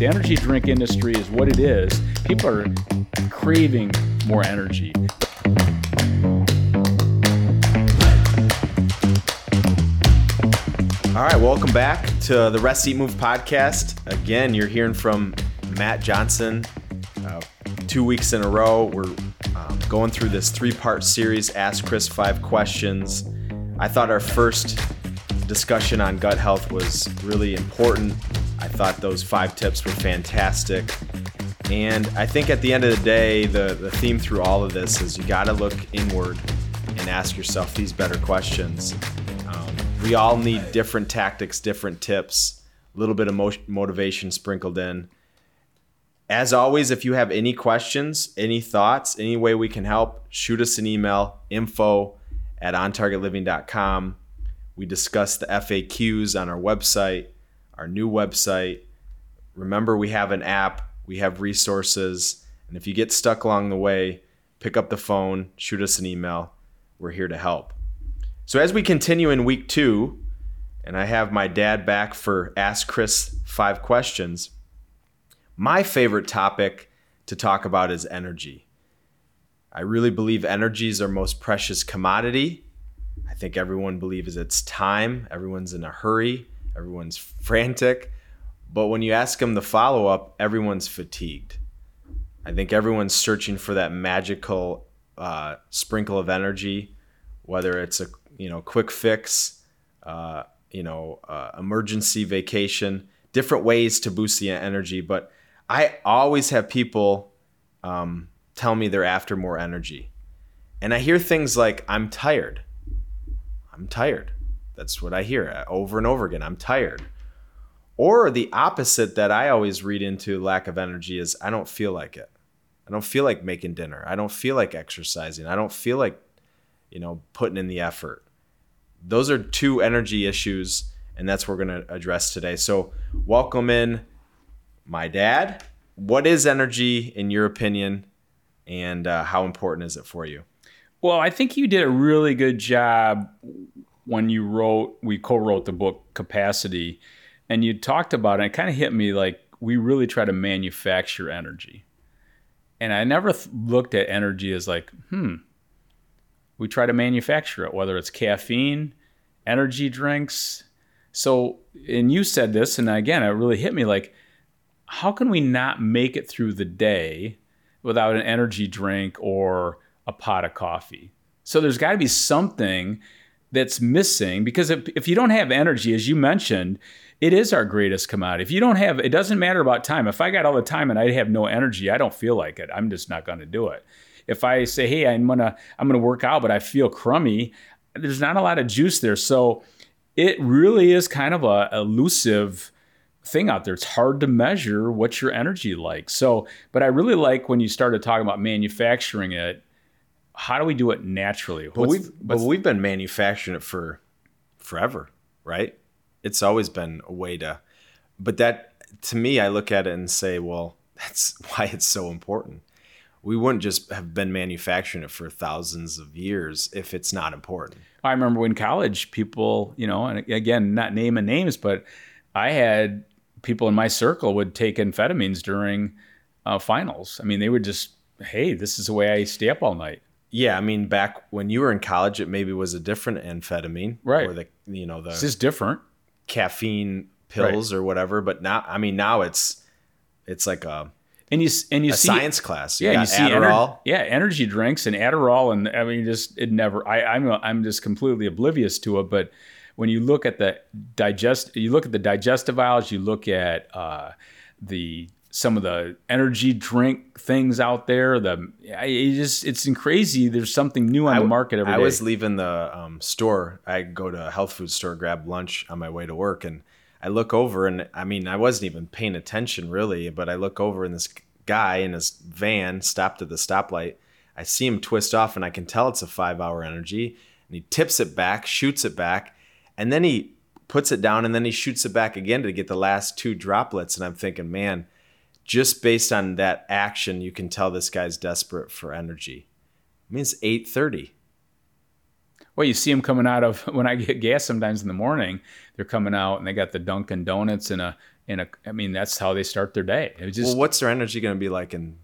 the energy drink industry is what it is. People are craving more energy. All right, welcome back to the Rest Eat Move podcast. Again, you're hearing from Matt Johnson. Uh, two weeks in a row, we're um, going through this three part series Ask Chris Five Questions. I thought our first discussion on gut health was really important. Thought those five tips were fantastic. And I think at the end of the day, the, the theme through all of this is you got to look inward and ask yourself these better questions. Um, we all need different tactics, different tips, a little bit of mo- motivation sprinkled in. As always, if you have any questions, any thoughts, any way we can help, shoot us an email info at ontargetliving.com. We discuss the FAQs on our website, our new website. Remember, we have an app, we have resources, and if you get stuck along the way, pick up the phone, shoot us an email. We're here to help. So, as we continue in week two, and I have my dad back for Ask Chris Five Questions my favorite topic to talk about is energy. I really believe energy is our most precious commodity. I think everyone believes it's time. Everyone's in a hurry. Everyone's frantic. But when you ask them the follow up, everyone's fatigued. I think everyone's searching for that magical uh, sprinkle of energy, whether it's a you know quick fix, uh, you know uh, emergency vacation, different ways to boost the energy. But I always have people um, tell me they're after more energy. And I hear things like, I'm tired. I'm tired. That's what I hear uh, over and over again. I'm tired. Or the opposite that I always read into lack of energy is, I don't feel like it. I don't feel like making dinner. I don't feel like exercising. I don't feel like, you know, putting in the effort. Those are two energy issues, and that's what we're going to address today. So, welcome in my dad. What is energy in your opinion, and uh, how important is it for you? Well, I think you did a really good job when you wrote, we co wrote the book Capacity, and you talked about it. It kind of hit me like we really try to manufacture energy. And I never th- looked at energy as like, hmm, we try to manufacture it, whether it's caffeine, energy drinks. So, and you said this, and again, it really hit me like, how can we not make it through the day without an energy drink or a pot of coffee? So there's got to be something that's missing because if, if you don't have energy, as you mentioned, it is our greatest commodity. If you don't have, it doesn't matter about time. If I got all the time and I have no energy, I don't feel like it. I'm just not going to do it. If I say, hey, I'm gonna I'm gonna work out, but I feel crummy, there's not a lot of juice there. So it really is kind of a elusive thing out there. It's hard to measure what's your energy like. So, but I really like when you started talking about manufacturing it. How do we do it naturally? But we've but we've been manufacturing it for forever, right? It's always been a way to. But that to me, I look at it and say, well, that's why it's so important. We wouldn't just have been manufacturing it for thousands of years if it's not important. I remember when college, people, you know, and again, not naming names, but I had people in my circle would take amphetamines during uh, finals. I mean, they would just, hey, this is the way I stay up all night. Yeah, I mean, back when you were in college, it maybe was a different amphetamine, right? Or the you know the this is different caffeine pills right. or whatever. But now, I mean, now it's it's like a and you and you a see science class. You yeah, you see Adderall. Ener- yeah, energy drinks and Adderall, and I mean, just it never. I, I'm I'm just completely oblivious to it, but when you look at the digest, you look at the digestive aisles, you look at uh, the some of the energy drink things out there. The it just it's crazy. There's something new on I, the market every I day. was leaving the um, store. I go to a health food store, grab lunch on my way to work, and I look over, and I mean, I wasn't even paying attention really, but I look over, and this guy in his van stopped at the stoplight. I see him twist off, and I can tell it's a five hour energy. And he tips it back, shoots it back, and then he puts it down and then he shoots it back again to get the last two droplets. And I'm thinking, man, just based on that action, you can tell this guy's desperate for energy. I mean, it's 8:30. Well, you see them coming out of when I get gas sometimes in the morning. They're coming out and they got the Dunkin' Donuts and a in a I mean that's how they start their day. It just well, what's their energy going to be like in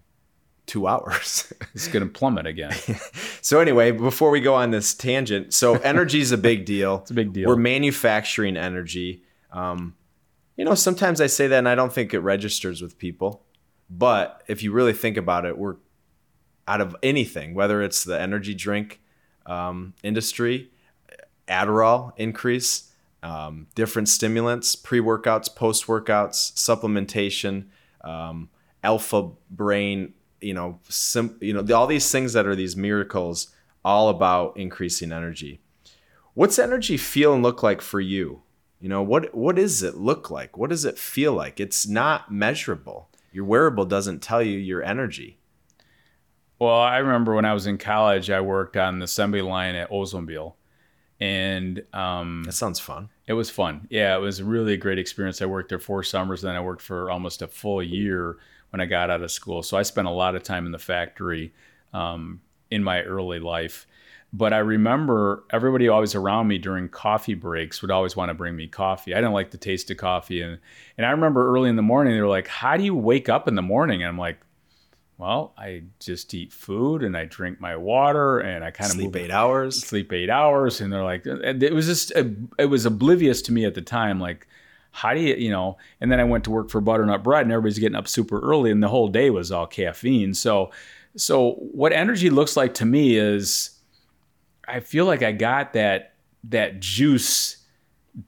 two hours? it's going to plummet again. so anyway, before we go on this tangent, so energy is a big deal. It's a big deal. We're manufacturing energy. Um, you know, sometimes I say that and I don't think it registers with people. But if you really think about it, we're out of anything, whether it's the energy drink um, industry, Adderall increase, um, different stimulants, pre workouts, post workouts, supplementation, um, alpha brain, you know, sim- you know, all these things that are these miracles, all about increasing energy. What's energy feel and look like for you? You know, what what does it look like? What does it feel like? It's not measurable. Your wearable doesn't tell you your energy. Well, I remember when I was in college, I worked on the assembly line at Oldsmobile, and um, That sounds fun. it was fun. Yeah, it was really a great experience. I worked there four summers, then I worked for almost a full year when I got out of school. So I spent a lot of time in the factory um, in my early life. But I remember everybody always around me during coffee breaks would always want to bring me coffee. I didn't like the taste of coffee, and and I remember early in the morning they were like, "How do you wake up in the morning?" And I'm like, "Well, I just eat food and I drink my water and I kind of Sleep move eight hours. sleep eight hours and they're like uh, it was just uh, it was oblivious to me at the time like how do you you know and then i went to work for butternut bread and everybody's getting up super early and the whole day was all caffeine so so what energy looks like to me is i feel like i got that that juice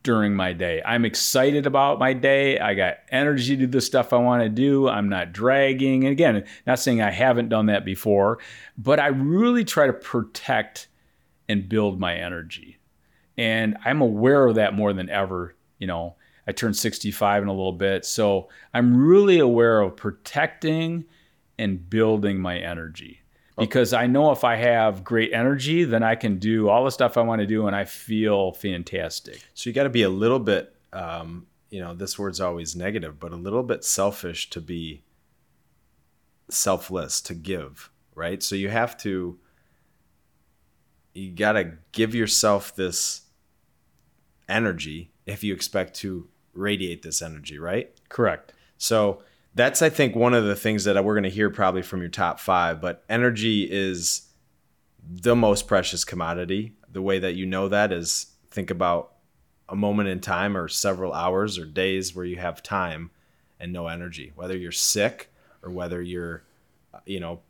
during my day i'm excited about my day i got energy to do the stuff i want to do i'm not dragging and again not saying i haven't done that before but i really try to protect and build my energy. And I'm aware of that more than ever. You know, I turned 65 in a little bit. So I'm really aware of protecting and building my energy. Because I know if I have great energy, then I can do all the stuff I want to do and I feel fantastic. So you got to be a little bit, um, you know, this word's always negative, but a little bit selfish to be selfless, to give, right? So you have to, you got to give yourself this energy if you expect to radiate this energy, right? Correct. So that's, I think, one of the things that we're going to hear probably from your top five. But energy is the most precious commodity. The way that you know that is think about a moment in time or several hours or days where you have time and no energy, whether you're sick or whether you're, you know,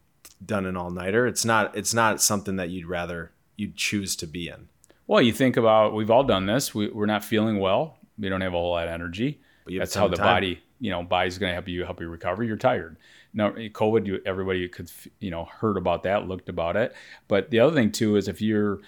done an all nighter. It's not, it's not something that you'd rather, you'd choose to be in. Well, you think about we've all done this. We, we're not feeling well. We don't have a whole lot of energy. But you have That's how the time. body, you know, body's going to help you help you recover. You're tired. Now, eh, COVID, you, everybody could, you know, heard about that, looked about it. But the other thing too is if you're,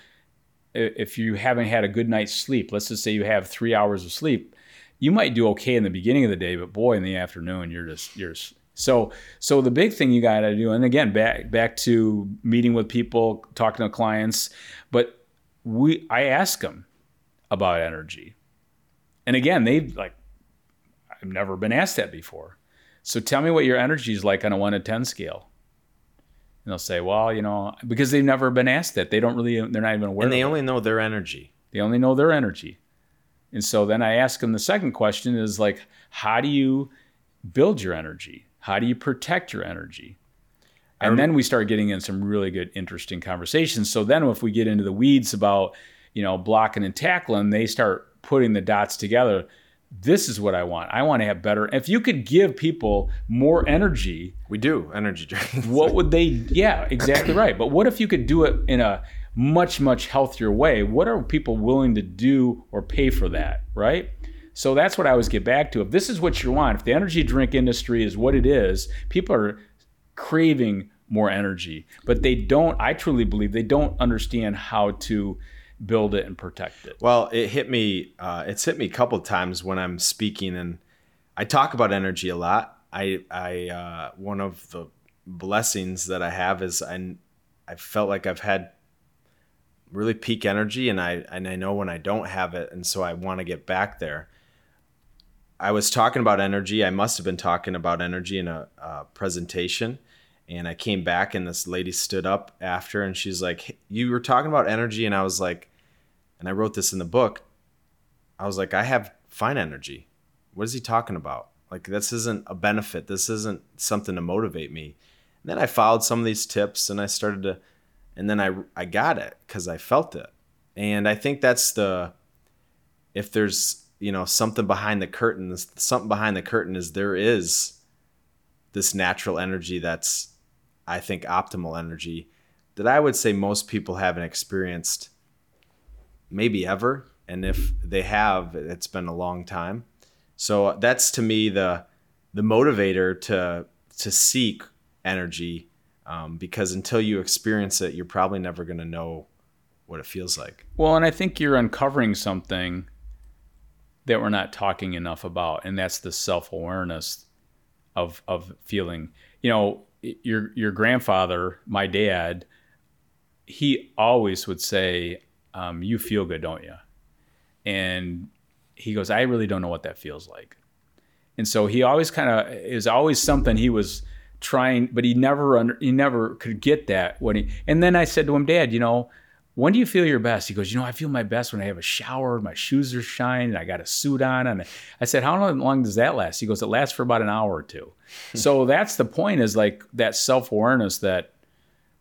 if you haven't had a good night's sleep, let's just say you have three hours of sleep, you might do okay in the beginning of the day, but boy, in the afternoon, you're just you're so so. The big thing you got to do, and again, back back to meeting with people, talking to clients, but we I ask them about energy, and again, they like I've never been asked that before. So tell me what your energy is like on a one to ten scale. And they'll say, well, you know, because they've never been asked that. They don't really, they're not even aware. And they of it. only know their energy. They only know their energy. And so then I ask them the second question is like, how do you build your energy? How do you protect your energy? And then we start getting in some really good, interesting conversations. So then if we get into the weeds about, you know, blocking and tackling, they start putting the dots together. This is what I want. I want to have better. If you could give people more energy, We do energy drinks. what would they yeah exactly right but what if you could do it in a much much healthier way what are people willing to do or pay for that right so that's what i always get back to if this is what you want if the energy drink industry is what it is people are craving more energy but they don't i truly believe they don't understand how to build it and protect it Well, it hit me. Uh, it's hit me a couple times when I'm speaking, and I talk about energy a lot. I, I, uh, one of the blessings that I have is I, I felt like I've had really peak energy, and I, and I know when I don't have it, and so I want to get back there. I was talking about energy. I must have been talking about energy in a, uh presentation. And I came back, and this lady stood up after, and she's like, "Hey, "You were talking about energy," and I was like, and I wrote this in the book. I was like, I have fine energy. What is he talking about? Like this isn't a benefit. This isn't something to motivate me. And then I followed some of these tips and I started to and then I I got it cuz I felt it. And I think that's the if there's, you know, something behind the curtain, something behind the curtain is there is this natural energy that's I think optimal energy that I would say most people haven't experienced maybe ever and if they have it's been a long time. So that's to me the the motivator to to seek energy um, because until you experience it you're probably never going to know what it feels like. Well and i think you're uncovering something that we're not talking enough about and that's the self-awareness of of feeling. You know your your grandfather my dad he always would say um, you feel good don't you and he goes, I really don't know what that feels like. And so he always kind of is always something he was trying, but he never under, he never could get that when he. And then I said to him, Dad, you know, when do you feel your best? He goes, you know, I feel my best when I have a shower, my shoes are shined, I got a suit on. And I said, how long does that last? He goes, it lasts for about an hour or two. so that's the point is like that self awareness that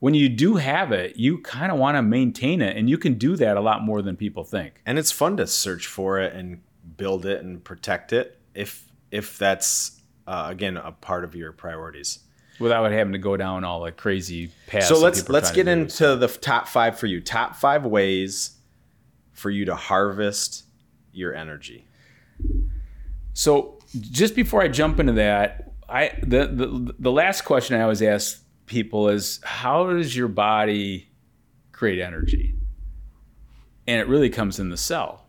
when you do have it, you kind of want to maintain it, and you can do that a lot more than people think. And it's fun to search for it and build it and protect it if if that's uh, again a part of your priorities without having to go down all the crazy paths. So let's let's get into the top five for you. Top five ways for you to harvest your energy. So just before I jump into that, I the the, the last question I always ask people is how does your body create energy? And it really comes in the cell.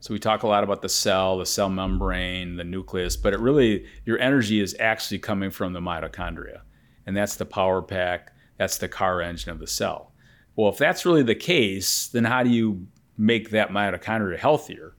So we talk a lot about the cell, the cell membrane, the nucleus, but it really your energy is actually coming from the mitochondria. And that's the power pack, that's the car engine of the cell. Well, if that's really the case, then how do you make that mitochondria healthier?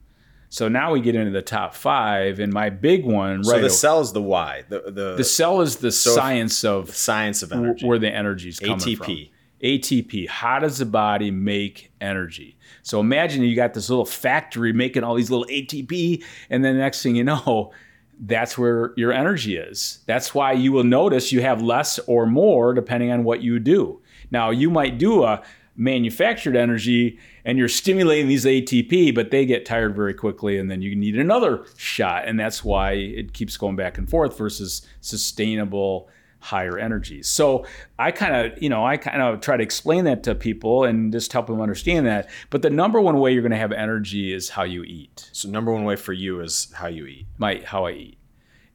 So now we get into the top five, and my big one. So right, the cell is the why. The the, the cell is the so science of science of energy, where the energy is coming ATP. from. ATP. ATP. How does the body make energy? So imagine you got this little factory making all these little ATP, and then the next thing you know, that's where your energy is. That's why you will notice you have less or more depending on what you do. Now, you might do a manufactured energy and you're stimulating these ATP, but they get tired very quickly and then you need another shot. And that's why it keeps going back and forth versus sustainable higher energies. So I kind of, you know, I kind of try to explain that to people and just help them understand that. But the number one way you're going to have energy is how you eat. So number one way for you is how you eat. My how I eat.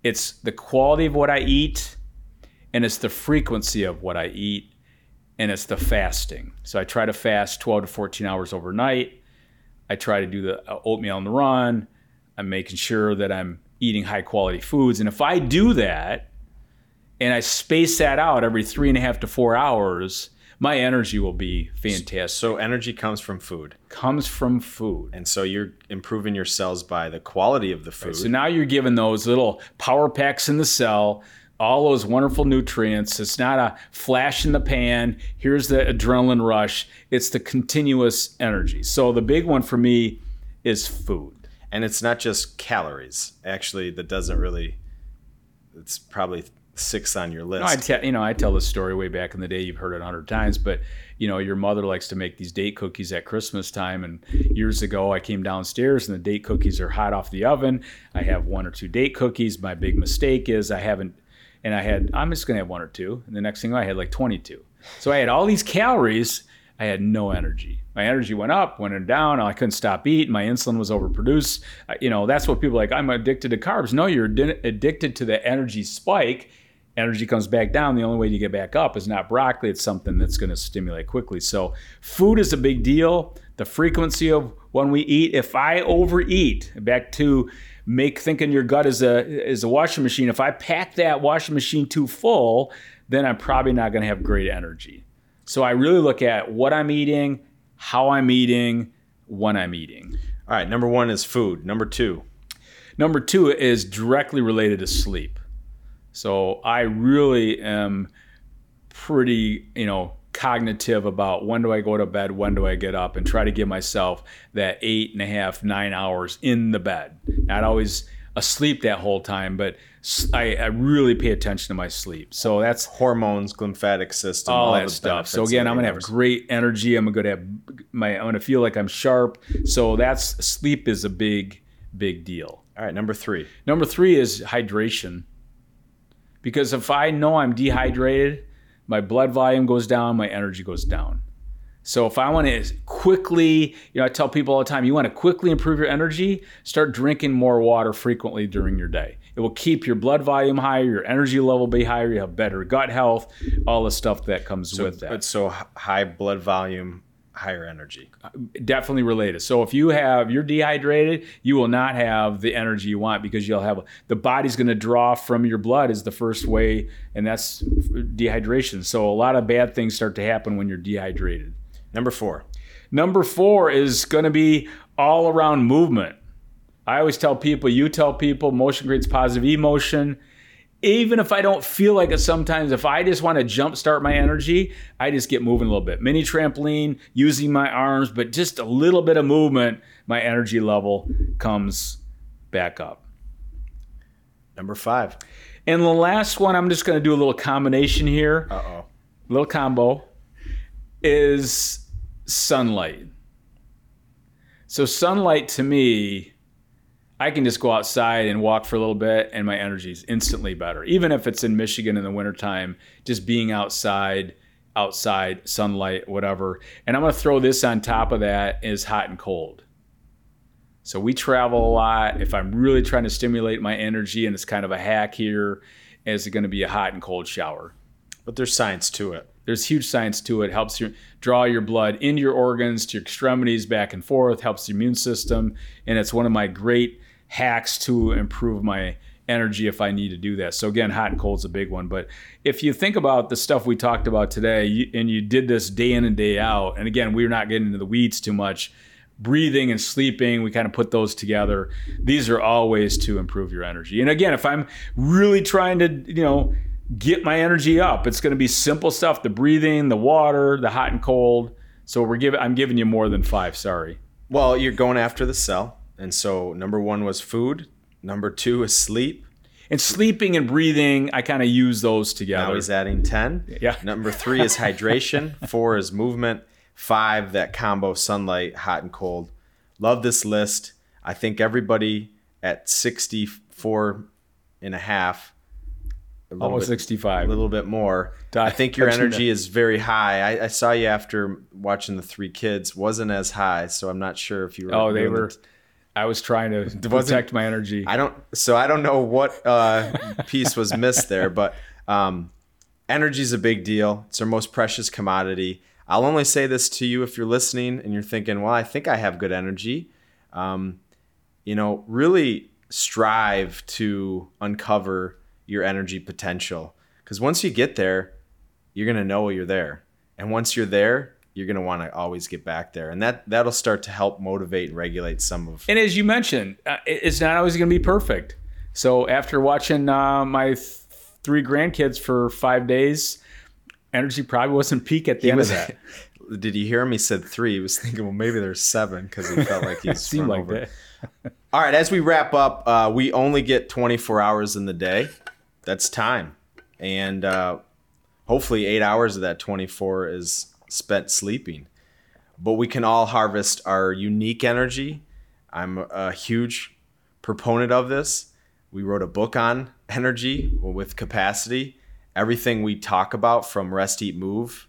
It's the quality of what I eat and it's the frequency of what I eat and it's the fasting. So I try to fast 12 to 14 hours overnight. I try to do the uh, oatmeal on the run. I'm making sure that I'm eating high quality foods. And if I do that and I space that out every three and a half to four hours, my energy will be fantastic. So energy comes from food. Comes from food. And so you're improving your cells by the quality of the food. Right, so now you're giving those little power packs in the cell all those wonderful nutrients. It's not a flash in the pan. Here's the adrenaline rush. It's the continuous energy. So the big one for me is food. And it's not just calories. Actually, that doesn't really. It's probably six on your list. No, I tell you know I tell this story way back in the day. You've heard it a hundred times, but you know your mother likes to make these date cookies at Christmas time. And years ago, I came downstairs and the date cookies are hot off the oven. I have one or two date cookies. My big mistake is I haven't and I had I'm just gonna have one or two, and the next thing I had like 22. So I had all these calories. I had no energy. My energy went up, went down. I couldn't stop eating. My insulin was overproduced. You know, that's what people like. I'm addicted to carbs. No, you're addicted to the energy spike. Energy comes back down. The only way to get back up is not broccoli. It's something that's going to stimulate quickly. So, food is a big deal. The frequency of when we eat. If I overeat, back to make thinking your gut is a is a washing machine. If I pack that washing machine too full, then I'm probably not going to have great energy. So I really look at what I'm eating, how I'm eating, when I'm eating. All right, number 1 is food. Number 2. Number 2 is directly related to sleep. So I really am pretty, you know, cognitive about when do I go to bed, when do I get up, and try to give myself that eight and a half, nine hours in the bed. Not always asleep that whole time, but I really pay attention to my sleep. So that's Hormones, lymphatic system, all, that stuff. So again, I'm gonna have great energy. I'm gonna have my. I'm gonna feel like I'm sharp. So that's sleep is a big, big deal. All right, number three. Number three is hydration. Because if I know I'm dehydrated, my blood volume goes down, my energy goes down. So if I want to quickly, you know, I tell people all the time, you want to quickly improve your energy, start drinking more water frequently during your day. It will keep your blood volume higher, your energy level be higher, you have better gut health, all the stuff that comes with that. But so high blood volume, higher energy. Uh, definitely related. So if you have you're dehydrated, you will not have the energy you want because you'll have the body's going to draw from your blood is the first way, and that's dehydration. So a lot of bad things start to happen when you're dehydrated. Number four. Number four is going to be all around movement. I always tell people, you tell people, motion creates positive emotion. Even if I don't feel like it sometimes, if I just want to jumpstart my energy, I just get moving a little bit. Mini trampoline, using my arms, but just a little bit of movement, my energy level comes back up. Number five. And the last one, I'm just going to do a little combination here, Uh oh. little combo, is sunlight. So, sunlight to me, I can just go outside and walk for a little bit, and my energy is instantly better. Even if it's in Michigan in the wintertime, just being outside, outside, sunlight, whatever. And I'm going to throw this on top of that is hot and cold. So we travel a lot. If I'm really trying to stimulate my energy, and it's kind of a hack here, is it going to be a hot and cold shower. But there's science to it. There's huge science to it. Helps you draw your blood into your organs, to your extremities, back and forth. Helps the immune system, and it's one of my great hacks to improve my energy if I need to do that. So again, hot and cold is a big one. But if you think about the stuff we talked about today, you, and you did this day in and day out, and again, we're not getting into the weeds too much. Breathing and sleeping, we kind of put those together. These are all ways to improve your energy. And again, if I'm really trying to, you know, get my energy up. It's going to be simple stuff: the breathing, the water, the hot and cold. So we're giving. I'm giving you more than five. Sorry. Well, you're going after the cell. And so number one was food. Number two is sleep. And sleeping and breathing, I kind of use those together. Now he's adding 10. Yeah. Number three is hydration. Four is movement. Five, that combo sunlight, hot and cold. Love this list. I think everybody at 64 and a half, a Almost bit, 65. a little bit more. I think your energy is very high. I, I saw you after watching the three kids. Wasn't as high, so I'm not sure if you were. oh, they were. it- I was trying to protect my energy. I don't. So I don't know what uh, piece was missed there, but um, energy is a big deal. It's our most precious commodity. I'll only say this to you if you're listening and you're thinking, "Well, I think I have good energy." Um, you know, really strive to uncover your energy potential because once you get there, you're gonna know you're there, and once you're there, you're gonna want to always get back there, and that that'll start to help motivate and regulate some of and as you mentioned, uh, it's not always going to be perfect. So after watching uh, my th- three grandkids for five days, energy probably wasn't peak at the end was- of that. Did you hear him? He said three. He was thinking, well, maybe there's seven because he felt like he's Seemed like over. that. All right, as we wrap up, uh, we only get 24 hours in the day. That's time, and uh, hopefully, eight hours of that 24 is spent sleeping. But we can all harvest our unique energy. I'm a huge proponent of this. We wrote a book on energy with capacity. Everything we talk about from rest, eat, move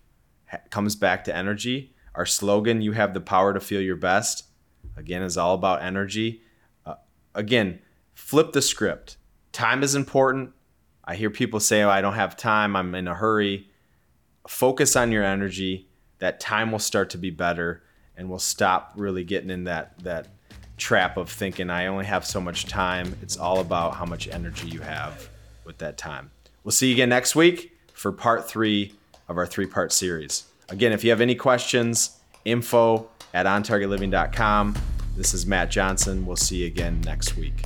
comes back to energy. Our slogan, You Have the Power to Feel Your Best, again, is all about energy. Uh, again, flip the script. Time is important. I hear people say, oh, I don't have time, I'm in a hurry. Focus on your energy. That time will start to be better and we'll stop really getting in that, that trap of thinking, I only have so much time. It's all about how much energy you have with that time. We'll see you again next week for part three of our three part series. Again, if you have any questions, info at ontargetliving.com. This is Matt Johnson. We'll see you again next week.